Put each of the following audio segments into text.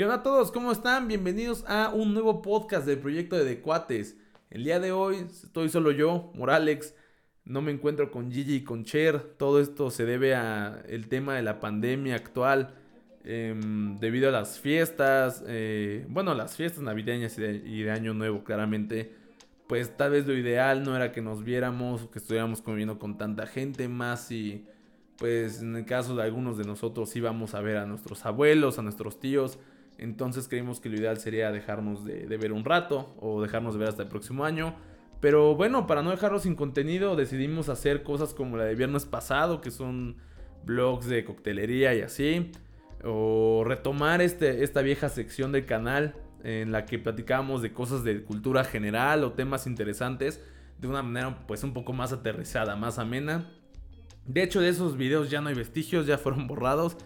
¿Qué onda a todos? ¿Cómo están? Bienvenidos a un nuevo podcast del proyecto de Decuates. El día de hoy estoy solo yo, Moralex. No me encuentro con Gigi y con Cher. Todo esto se debe a el tema de la pandemia actual. Em, debido a las fiestas, eh, bueno, las fiestas navideñas y de, y de, Año Nuevo, claramente, pues tal vez lo ideal no era que nos viéramos que estuviéramos conviviendo con tanta gente, más si, pues en el caso de algunos de nosotros íbamos a ver a nuestros abuelos, a nuestros tíos, entonces creímos que lo ideal sería dejarnos de, ver un rato o dejarnos de ver hasta el próximo año. Pero bueno, para no dejarlo sin contenido, decidimos hacer cosas como la de viernes pasado, que son blogs de coctelería y así. O retomar este, esta vieja sección del canal en la que platicábamos de cosas de cultura general o temas interesantes de una manera pues un poco más aterrizada, más amena. De hecho de esos videos ya no hay vestigios, ya fueron borrados.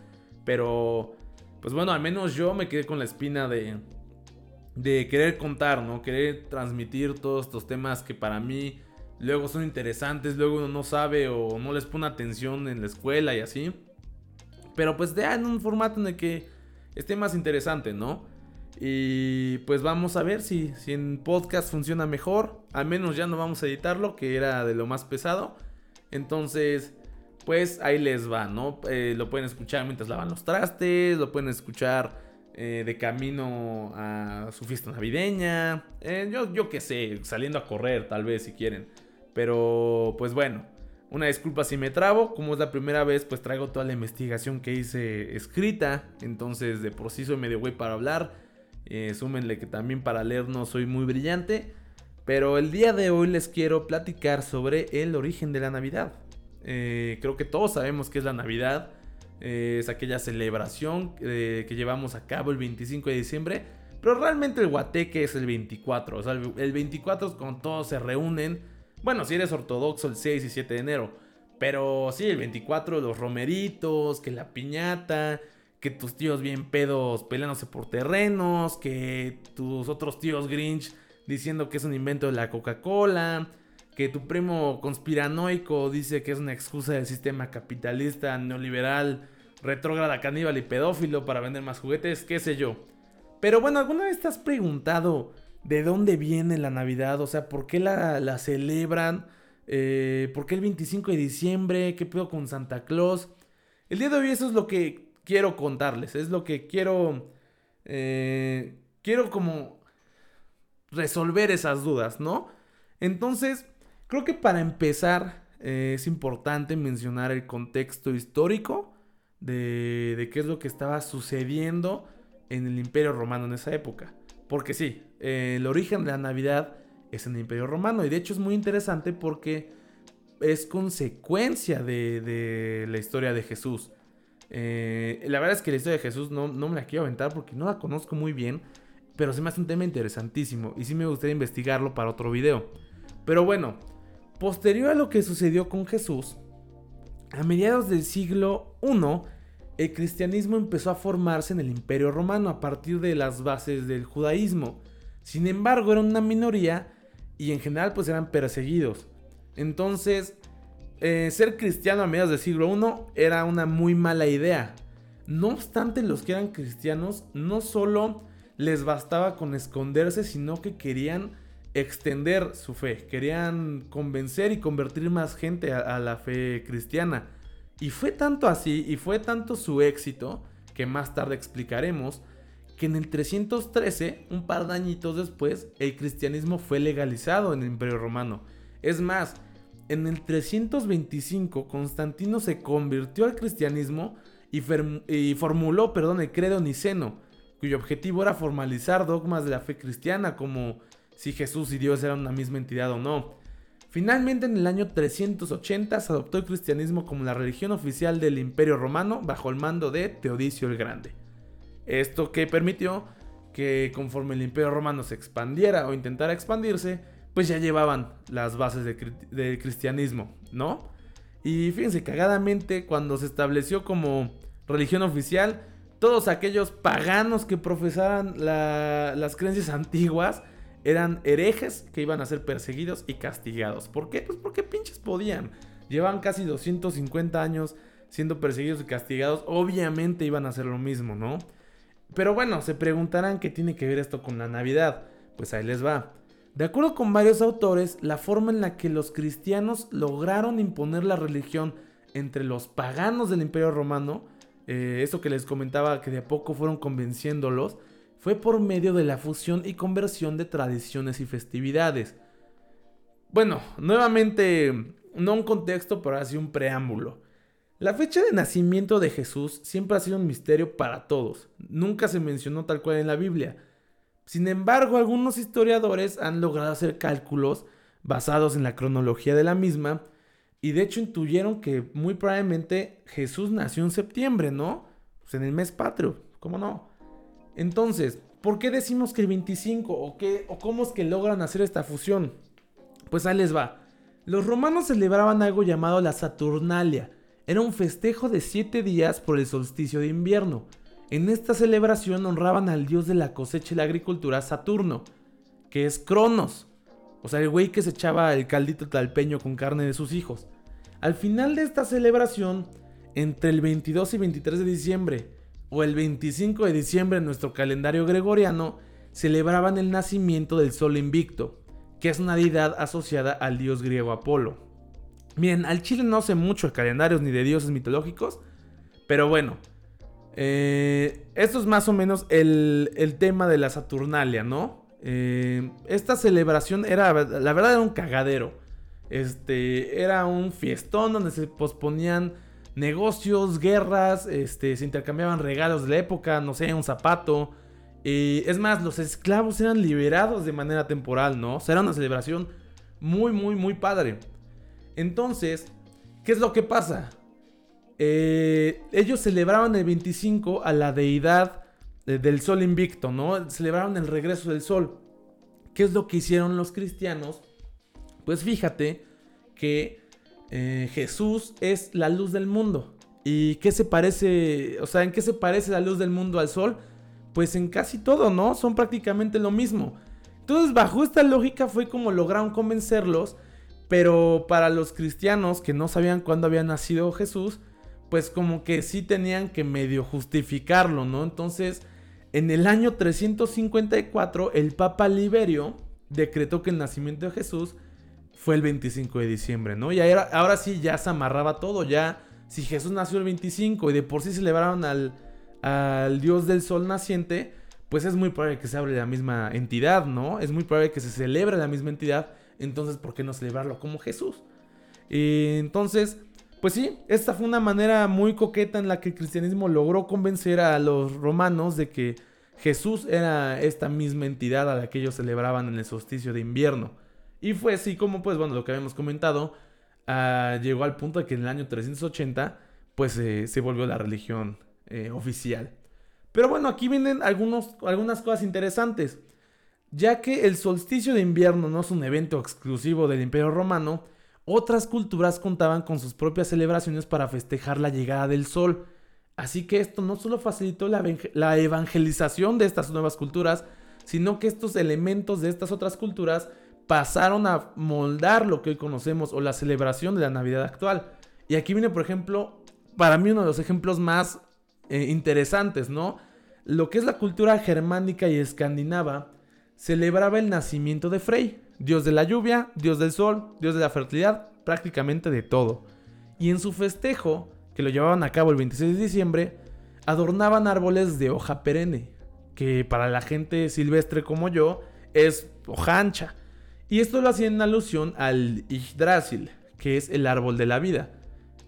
Pero pues bueno, al menos yo me quedé con la espina de, de querer contar, ¿no? Querer transmitir todos estos temas que para mí luego son interesantes, luego uno no sabe o no les pone atención en la escuela y así. Pero pues ya en un formato en el que esté más interesante, ¿no? Y pues vamos a ver si, si en podcast funciona mejor. Al menos ya no vamos a editarlo, que era de lo más pesado. Entonces, pues ahí les va, ¿no? Eh, lo pueden escuchar mientras lavan los trastes, lo pueden escuchar eh, de camino a su fiesta navideña, eh, yo, yo qué sé, saliendo a correr tal vez si quieren. Pero pues bueno, una disculpa si me trabo, como es la primera vez pues traigo toda la investigación que hice escrita, entonces de por sí soy medio güey para hablar, súmenle que también para leer no soy muy brillante. Pero el día de hoy les quiero platicar sobre el origen de la Navidad. Eh, creo que todos sabemos que es la Navidad. Eh, es aquella celebración eh, que llevamos a cabo el 25 de diciembre. Pero realmente el guateque es el 24. O sea, el, el 24 es cuando todos se reúnen. Bueno, si eres ortodoxo, el 6 y 7 de enero. Pero sí, el 24, los romeritos, que la piñata, que tus tíos bien pedos peleándose por terrenos, que tus otros tíos Grinch diciendo que es un invento de la Coca-Cola que tu primo conspiranoico dice que es una excusa del sistema capitalista, neoliberal, retrógrada, caníbal y pedófilo para vender más juguetes, qué sé yo. Pero bueno, ¿alguna vez te has preguntado de dónde viene la Navidad? O sea, ¿por qué la, la celebran? Eh, ¿Por qué el 25 de diciembre? ¿Qué pedo con Santa Claus? El día de hoy eso es lo que quiero contarles, es lo que quiero... Eh, quiero como resolver esas dudas, ¿no? Entonces, Creo que para empezar eh, es importante mencionar el contexto histórico de, qué es lo que estaba sucediendo en el Imperio Romano en esa época. Porque sí, eh, el origen de la Navidad es en el Imperio Romano y de hecho es muy interesante porque es consecuencia de, de la historia de Jesús. Eh, la verdad es que la historia de Jesús no, no me la quiero aventar porque no la conozco muy bien, pero se me hace un tema interesantísimo y sí me gustaría investigarlo para otro video. Pero bueno, Posterior a lo que sucedió con Jesús, a mediados del siglo I, el cristianismo empezó a formarse en el Imperio Romano a partir de las bases del judaísmo. Sin embargo, eran una minoría y en general pues eran perseguidos. Entonces, eh, ser cristiano a mediados del siglo I era una muy mala idea. No obstante, los que eran cristianos no solo les bastaba con esconderse, sino que querían extender su fe, querían convencer y convertir más gente a, la fe cristiana. Y fue tanto así, y fue tanto su éxito, que más tarde explicaremos, que en el 313, un par de añitos después, el cristianismo fue legalizado en el Imperio Romano. Es más, en el 325 Constantino se convirtió al cristianismo y, y formuló perdón, el credo niceno, cuyo objetivo era formalizar dogmas de la fe cristiana como si Jesús y Dios eran una misma entidad o no. Finalmente, en el año 380 se adoptó el cristianismo como la religión oficial del Imperio Romano bajo el mando de Teodicio el Grande. Esto que permitió que conforme el Imperio Romano se expandiera o intentara expandirse, pues ya llevaban las bases del cristianismo, ¿no? Y fíjense, cagadamente, cuando se estableció como religión oficial, todos aquellos paganos que profesaran la, las creencias antiguas, eran herejes que iban a ser perseguidos y castigados. ¿Por qué? Pues porque pinches podían. Llevan casi 250 años siendo perseguidos y castigados. Obviamente iban a hacer lo mismo, ¿no? Pero bueno, se preguntarán qué tiene que ver esto con la Navidad. Pues ahí les va. De acuerdo con varios autores, la forma en la que los cristianos lograron imponer la religión entre los paganos del Imperio Romano, eh, eso que les comentaba que de a poco fueron convenciéndolos, fue por medio de la fusión y conversión de tradiciones y festividades. Bueno, nuevamente, no un contexto, pero así un preámbulo. La fecha de nacimiento de Jesús siempre ha sido un misterio para todos. Nunca se mencionó tal cual en la Biblia. Sin embargo, algunos historiadores han logrado hacer cálculos basados en la cronología de la misma y de hecho intuyeron que muy probablemente Jesús nació en septiembre, ¿no? Pues en el mes patrio, ¿cómo no? Entonces, ¿por qué decimos que el 25 o, qué, o cómo es que logran hacer esta fusión? Pues ahí les va. Los romanos celebraban algo llamado la Saturnalia. Era un festejo de siete días por el solsticio de invierno. En esta celebración honraban al dios de la cosecha y la agricultura Saturno, que es Cronos. O sea, el güey que se echaba el caldito talpeño con carne de sus hijos. Al final de esta celebración, entre el 22 y 23 de diciembre o el 25 de diciembre en nuestro calendario gregoriano, celebraban el nacimiento del sol invicto, que es una deidad asociada al dios griego Apolo. Bien, al chile no sé mucho de calendarios ni de dioses mitológicos, pero bueno, eh, esto es más o menos el, tema de la Saturnalia, ¿no? Eh, esta celebración era, la verdad, era un cagadero. Este, era un fiestón donde se posponían negocios, guerras, este, se intercambiaban regalos de la época, no sé, un zapato. es más, los esclavos eran liberados de manera temporal, ¿no? O sea, era una celebración muy, muy, muy padre. Entonces, ¿qué es lo que pasa? Eh, ellos celebraban el 25 a la deidad del sol invicto, ¿no? Celebraron el regreso del sol. ¿Qué es lo que hicieron los cristianos? Pues fíjate que eh, Jesús es la luz del mundo. ¿Y qué se parece? O sea, ¿en qué se parece la luz del mundo al sol? Pues en casi todo, ¿no? Son prácticamente lo mismo. Entonces, bajo esta lógica fue como lograron convencerlos. Pero para los cristianos que no sabían cuándo había nacido Jesús, pues como que sí tenían que medio justificarlo, ¿no? Entonces, en el año 354, el Papa Liberio decretó que el nacimiento de Jesús fue el 25 de diciembre, ¿no? Y ahora, sí ya se amarraba todo, ya si Jesús nació el 25 y de por sí celebraron al, al Dios del Sol naciente, pues es muy probable que se abre la misma entidad, ¿no? Es muy probable que se celebre la misma entidad, entonces ¿por qué no celebrarlo como Jesús? Y entonces pues sí, esta fue una manera muy coqueta en la que el cristianismo logró convencer a los romanos de que Jesús era esta misma entidad a la que ellos celebraban en el solsticio de invierno. Y fue así como, pues bueno, lo que habíamos comentado, ah, llegó al punto de que en el año 380, pues eh, se volvió la religión eh, oficial. Pero bueno, aquí vienen algunos, algunas cosas interesantes. Ya que el solsticio de invierno no es un evento exclusivo del Imperio Romano, otras culturas contaban con sus propias celebraciones para festejar la llegada del sol. Así que esto no solo facilitó la, evangelización de estas nuevas culturas, sino que estos elementos de estas otras culturas pasaron a moldar lo que hoy conocemos o la celebración de la Navidad actual. Y aquí viene, por ejemplo, para mí uno de los ejemplos más eh, interesantes, ¿no? Lo que es la cultura germánica y escandinava celebraba el nacimiento de Frey, dios de la lluvia, dios del sol, dios de la fertilidad, prácticamente de todo. Y en su festejo, que lo llevaban a cabo el 26 de diciembre, adornaban árboles de hoja perenne, que para la gente silvestre como yo es hoja ancha. Y esto lo hacía en alusión al Yggdrasil, que es el árbol de la vida.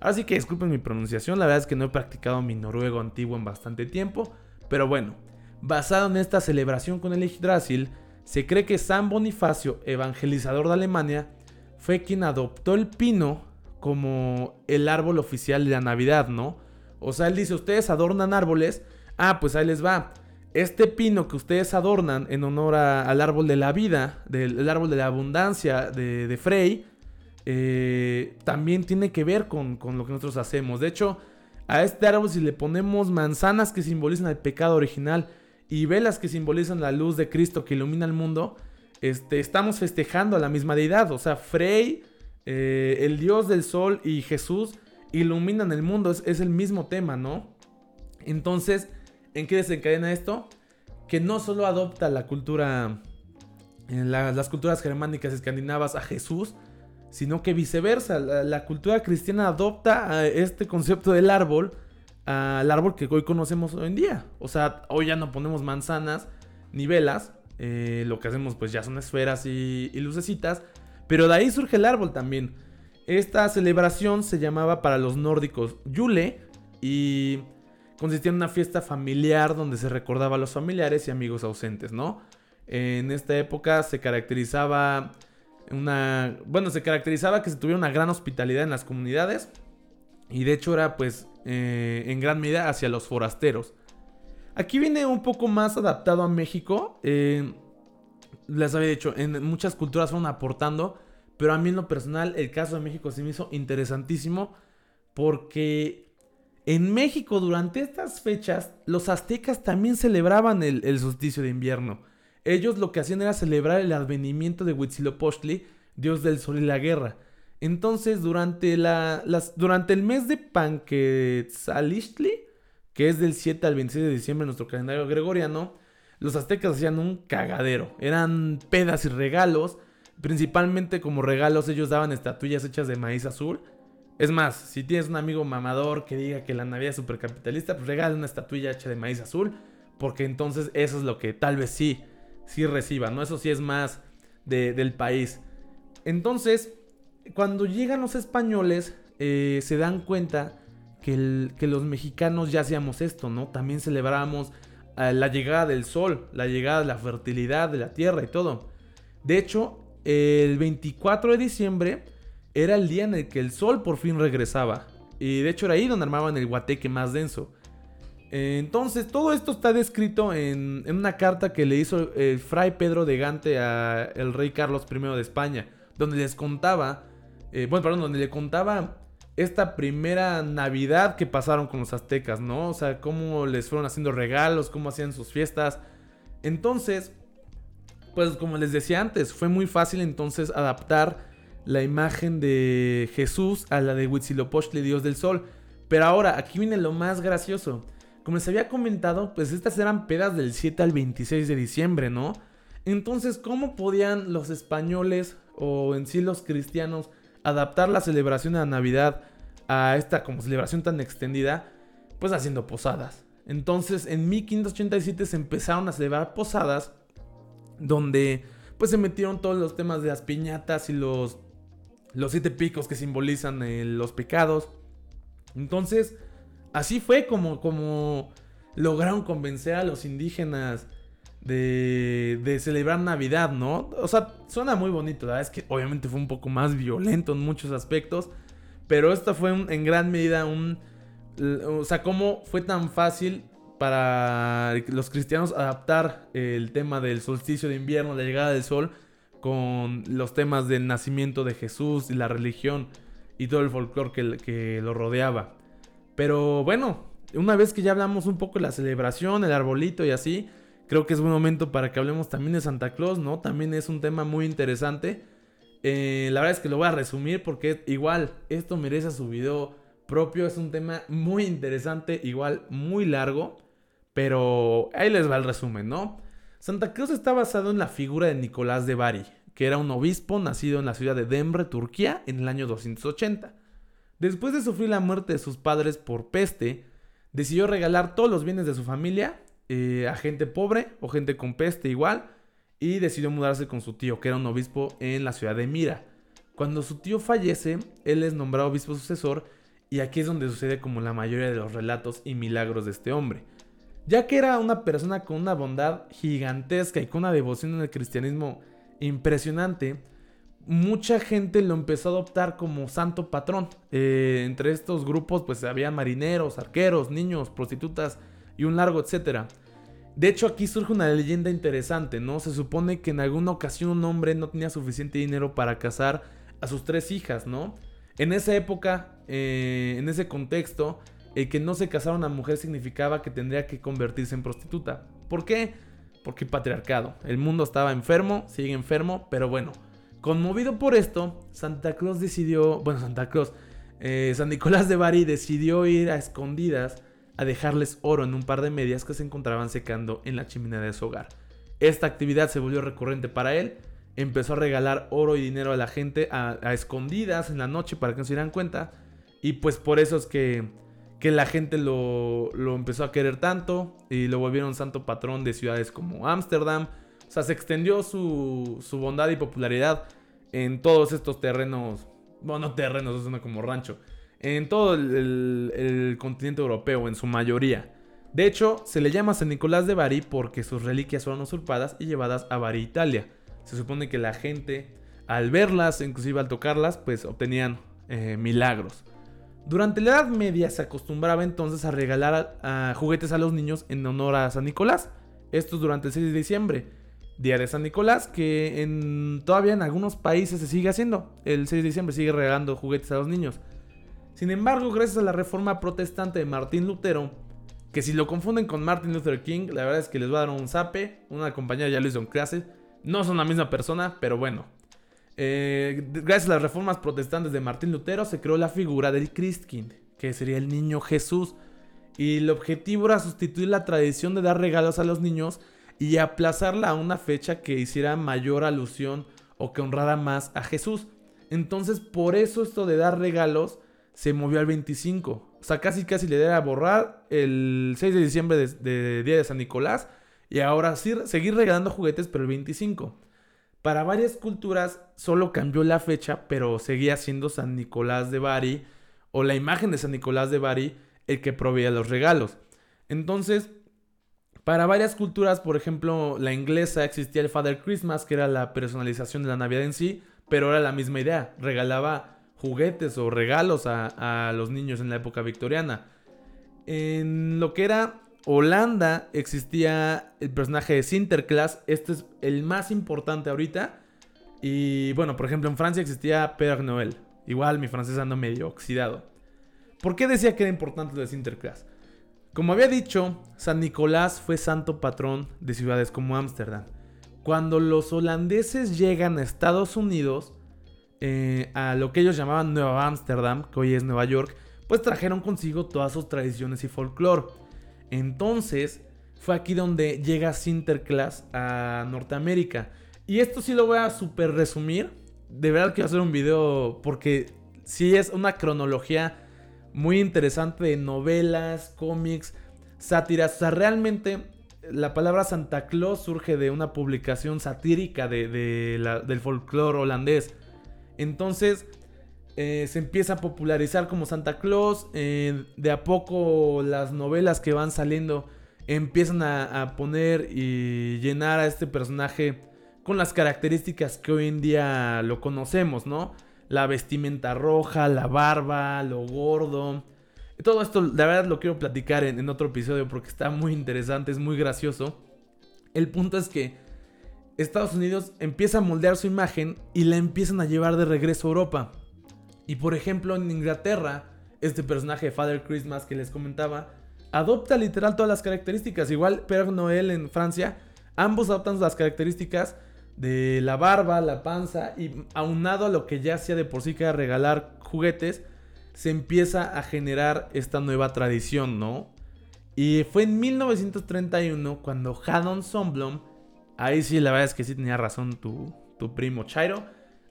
Así que disculpen mi pronunciación, la verdad es que no he practicado mi noruego antiguo en bastante tiempo, pero bueno, basado en esta celebración con el Yggdrasil, se cree que San Bonifacio, evangelizador de Alemania, fue quien adoptó el pino como el árbol oficial de la Navidad, ¿no? O sea, él dice, ustedes adornan árboles, ah, pues ahí les va. Este pino que ustedes adornan en honor al árbol de la vida, del árbol de la abundancia de, Frey, eh, también tiene que ver con, con lo que nosotros hacemos. De hecho, a este árbol si le ponemos manzanas que simbolizan el pecado original, y velas que simbolizan la luz de Cristo que ilumina el mundo, este, estamos festejando a la misma deidad. O sea, Frey, eh, el dios del sol y Jesús iluminan el mundo. Es, el mismo tema, ¿no? Entonces, ¿En qué desencadena esto? Que no solo adopta la cultura, en las culturas germánicas escandinavas a Jesús, sino que viceversa, la, cultura cristiana adopta este concepto del árbol al árbol que hoy conocemos hoy en día. O sea, hoy ya no ponemos manzanas ni velas, eh, lo que hacemos pues ya son esferas y lucecitas, pero de ahí surge el árbol también. Esta celebración se llamaba para los nórdicos Yule y consistía en una fiesta familiar donde se recordaba a los familiares y amigos ausentes, ¿no? En esta época se caracterizaba una, bueno, se caracterizaba que se tuviera una gran hospitalidad en las comunidades y de hecho era pues eh, en gran medida hacia los forasteros. Aquí viene un poco más adaptado a México. Eh, les había dicho, en muchas culturas fueron aportando, pero a mí en lo personal el caso de México se me hizo interesantísimo porque en México durante estas fechas los aztecas también celebraban el, solsticio de invierno. Ellos lo que hacían era celebrar el advenimiento de Huitzilopochtli, dios del sol y la guerra. Entonces, durante el mes de Panquetzalistli, que es del 7 al 26 de diciembre en nuestro calendario gregoriano, los aztecas hacían un cagadero. Eran pedas y regalos. Principalmente como regalos ellos daban estatuillas hechas de maíz azul. Es más, si tienes un amigo mamador que diga que la Navidad es supercapitalista, pues regala una estatuilla hecha de maíz azul. Porque entonces eso es lo que tal vez sí sí reciba, ¿no? Eso sí es más del país. Entonces, cuando llegan los españoles, eh, se dan cuenta que, los mexicanos ya hacíamos esto, ¿no? También celebramos eh, la llegada del sol, la llegada de la fertilidad de la tierra y todo. De hecho, el 24 de diciembre era el día en el que el sol por fin regresaba. Y de hecho era ahí donde armaban el guateque más denso. Entonces, todo esto está descrito en, una carta que le hizo el fray Pedro de Gante al rey Carlos I de España, donde les contaba, eh, bueno, perdón, donde le contaba esta primera Navidad que pasaron con los aztecas, ¿no? O sea, cómo les fueron haciendo regalos, cómo hacían sus fiestas. Entonces, pues como les decía antes, fue muy fácil entonces adaptar la imagen de Jesús a la de Huitzilopochtli, dios del sol. Pero ahora, aquí viene lo más gracioso. Como les había comentado, pues estas eran pedas del 7 al 26 de diciembre, ¿no? Entonces, ¿cómo podían los españoles o en sí los cristianos adaptar la celebración de la Navidad a esta como celebración tan extendida? Pues haciendo posadas. Entonces, en 1587 se empezaron a celebrar posadas donde pues se metieron todos los temas de las piñatas y los los siete picos que simbolizan los pecados. Entonces, Así fue como, como lograron convencer a los indígenas de, de celebrar Navidad, ¿no? O sea, suena muy bonito, la verdad es que obviamente fue un poco más violento en muchos aspectos, pero esto fue en gran medida un... O sea, cómo fue tan fácil para los cristianos adaptar el tema del solsticio de invierno, la llegada del sol, con los temas del nacimiento de Jesús y la religión y todo el folclore que, lo rodeaba. Pero bueno, una vez que ya hablamos un poco de la celebración, el arbolito y así, creo que es buen momento para que hablemos también de Santa Claus, ¿no? También es un tema muy interesante. Eh, la verdad es que lo voy a resumir porque igual esto merece su video propio. Es un tema muy interesante, igual muy largo. Pero ahí les va el resumen, ¿no? Santa Claus está basado en la figura de Nicolás de Bari, que era un obispo nacido en la ciudad de Dembre, Turquía, en el año 280. Después de sufrir la muerte de sus padres por peste, decidió regalar todos los bienes de su familia eh, a gente pobre o gente con peste igual y decidió mudarse con su tío, que era un obispo en la ciudad de Mira. Cuando su tío fallece, él es nombrado obispo sucesor y aquí es donde sucede como la mayoría de los relatos y milagros de este hombre. Ya que era una persona con una bondad gigantesca y con una devoción en el cristianismo impresionante, mucha gente lo empezó a adoptar como santo patrón. Eh, entre estos grupos pues había marineros, arqueros, niños, prostitutas y un largo etcétera. De hecho aquí surge una leyenda interesante, ¿no? Se supone que en alguna ocasión un hombre no tenía suficiente dinero para casar a sus tres hijas, ¿no? En esa época, eh, en ese contexto, el que no se casara una mujer significaba que tendría que convertirse en prostituta. ¿Por qué? Porque patriarcado. El mundo estaba enfermo, sigue enfermo, pero bueno, Conmovido por esto, Santa Claus decidió, bueno, Santa Claus, eh, San Nicolás de Bari decidió ir a escondidas a dejarles oro en un par de medias que se encontraban secando en la chimenea de su hogar. Esta actividad se volvió recurrente para él, empezó a regalar oro y dinero a la gente a, escondidas en la noche para que no se dieran cuenta, y pues por eso es que, que la gente lo, lo, empezó a querer tanto y lo volvieron santo patrón de ciudades como Ámsterdam. O sea, se extendió su, su bondad y popularidad en todos estos terrenos, bueno, no terrenos, es como rancho, en todo el, continente europeo, en su mayoría. De hecho, se le llama San Nicolás de Bari porque sus reliquias fueron usurpadas y llevadas a Bari, Italia. Se supone que la gente, al verlas, inclusive al tocarlas, pues obtenían eh, milagros. Durante la Edad Media se acostumbraba entonces a regalar juguetes a los niños en honor a San Nicolás. Esto durante el 6 de diciembre, día de San Nicolás, que en, todavía en algunos países se sigue haciendo. El 6 de diciembre sigue regalando juguetes a los niños. Sin embargo, gracias a la reforma protestante de Martín Lutero, que si lo confunden con Martin Luther King, la verdad es que les va a dar un zape. Una compañera ya lo hizo en clase. No son la misma persona, pero bueno. Eh, gracias a las reformas protestantes de Martín Lutero se creó la figura del Christkind, que sería el niño Jesús. Y el objetivo era sustituir la tradición de dar regalos a los niños y aplazarla a una fecha que hiciera mayor alusión o que honrara más a Jesús. Entonces, por eso esto de dar regalos se movió al 25. O sea, casi casi le a borrar el 6 de diciembre de, Día de San Nicolás y ahora seguir regalando juguetes, pero el 25. Para varias culturas solo cambió la fecha, pero seguía siendo San Nicolás de Bari o la imagen de San Nicolás de Bari el que proveía los regalos. Entonces, para varias culturas, por ejemplo, la inglesa existía el Father Christmas, que era la personalización de la Navidad en sí, pero era la misma idea, regalaba juguetes o regalos a, los niños en la época victoriana. En lo que era Holanda existía el personaje de Sinterklaas, este es el más importante ahorita. Y bueno, por ejemplo, en Francia existía Père Noël. Igual mi francés anda medio oxidado. ¿Por qué decía que era importante lo de Sinterklaas? Como había dicho, San Nicolás fue santo patrón de ciudades como Ámsterdam. Cuando los holandeses llegan a Estados Unidos, eh, a lo que ellos llamaban Nueva Ámsterdam, que hoy es Nueva York, pues trajeron consigo todas sus tradiciones y folclore. Entonces, fue aquí donde llega Sinterklaas a Norteamérica. Y esto sí lo voy a super resumir. De verdad quiero hacer un video porque sí es una cronología muy interesante de novelas, cómics, sátiras. O sea, realmente la palabra Santa Claus surge de una publicación satírica de, del folclore holandés. Entonces eh, se empieza a popularizar como Santa Claus. Eh, de a poco las novelas que van saliendo empiezan a, poner y llenar a este personaje con las características que hoy en día lo conocemos, ¿no? La vestimenta roja, la barba, lo gordo. Todo esto, la verdad, lo quiero platicar en otro episodio porque está muy interesante, es muy gracioso. El punto es que Estados Unidos empieza a moldear su imagen y la empiezan a llevar de regreso a Europa. Y por ejemplo en Inglaterra, este personaje Father Christmas que les comentaba, adopta literal todas las características. Igual Père Noël en Francia, ambos adoptan las características de la barba, la panza y aunado a lo que ya hacía de por sí que era regalar juguetes, se empieza a generar esta nueva tradición, ¿no? Y fue en 1931 cuando Haddon Somblom Ahí sí, la verdad es que sí tenía razón tu, primo Chairo.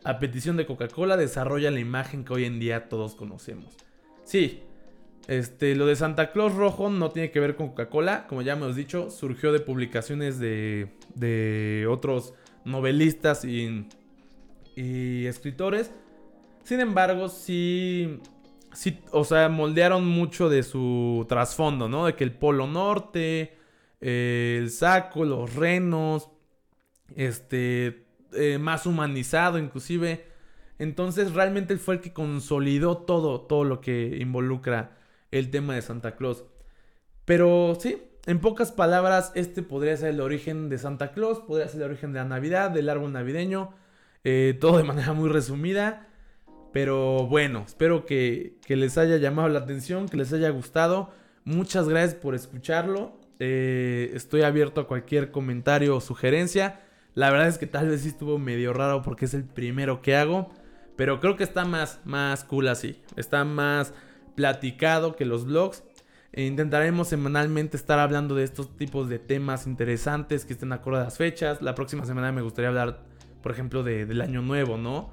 A petición de Coca-Cola desarrolla la imagen que hoy en día todos conocemos. Sí, este, lo de Santa Claus Rojo no tiene que ver con Coca-Cola. Como ya hemos dicho, surgió de publicaciones de, de otros novelistas y, y escritores. Sin embargo, sí, sí, o sea, moldearon mucho de su trasfondo, ¿no? De que el Polo Norte, eh, el saco, los renos, este, eh, más humanizado inclusive. Entonces realmente fue el que consolidó todo, todo lo que involucra el tema de Santa Claus. Pero sí, en pocas palabras, este podría ser el origen de Santa Claus, podría ser el origen de la Navidad, del árbol navideño, eh, todo de manera muy resumida. Pero bueno, espero que, que, les haya llamado la atención, que les haya gustado. Muchas gracias por escucharlo. Eh, estoy abierto a cualquier comentario o sugerencia. La verdad es que tal vez sí estuvo medio raro porque es el primero que hago. Pero creo que está más, más cool así. Está más platicado que los vlogs. E intentaremos semanalmente estar hablando de estos tipos de temas interesantes que estén acorde a las fechas. La próxima semana me gustaría hablar, por ejemplo, del año nuevo, ¿no?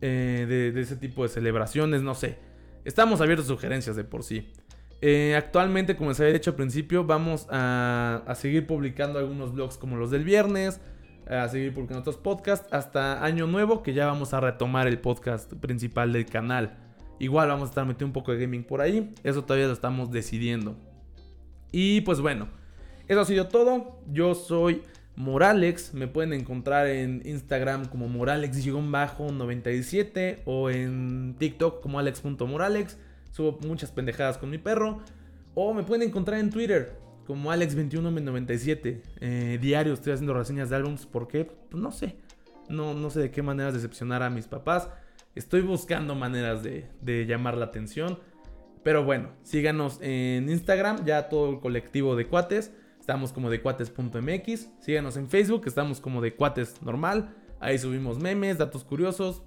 Eh, de, ese tipo de celebraciones, no sé. Estamos abiertos a sugerencias de por sí. Eh, actualmente, como les había dicho al principio, vamos a, a, seguir publicando algunos blogs como los del viernes, a seguir publicando otros podcasts hasta año nuevo, que ya vamos a retomar el podcast principal del canal. Igual vamos a estar metiendo un poco de gaming por ahí, eso todavía lo estamos decidiendo. Y pues bueno, eso ha sido todo. Yo soy Moralex. Me pueden encontrar en Instagram como Moralex-97 o en TikTok como Alex.moralex. Subo muchas pendejadas con mi perro. O me pueden encontrar en Twitter como Alex2197. Eh, diario estoy haciendo reseñas de álbums. ¿Por qué? Pues no sé. No, no sé de qué maneras decepcionar a mis papás. Estoy buscando maneras de, de llamar la atención. Pero bueno, síganos en Instagram, ya todo el colectivo de cuates. Estamos como de cuates.mx. Síganos en Facebook, estamos como de cuates normal. Ahí subimos memes, datos curiosos.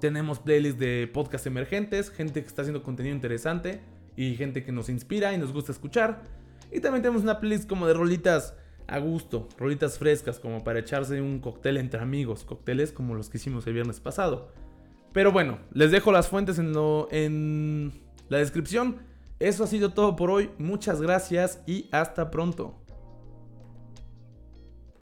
Tenemos playlists de podcast emergentes, gente que está haciendo contenido interesante y gente que nos inspira y nos gusta escuchar. Y también tenemos una playlist como de rolitas a gusto, rolitas frescas como para echarse un cóctel entre amigos, cócteles como los que hicimos el viernes pasado. Pero bueno, les dejo las fuentes en, en la descripción. Eso ha sido todo por hoy. Muchas gracias y hasta pronto.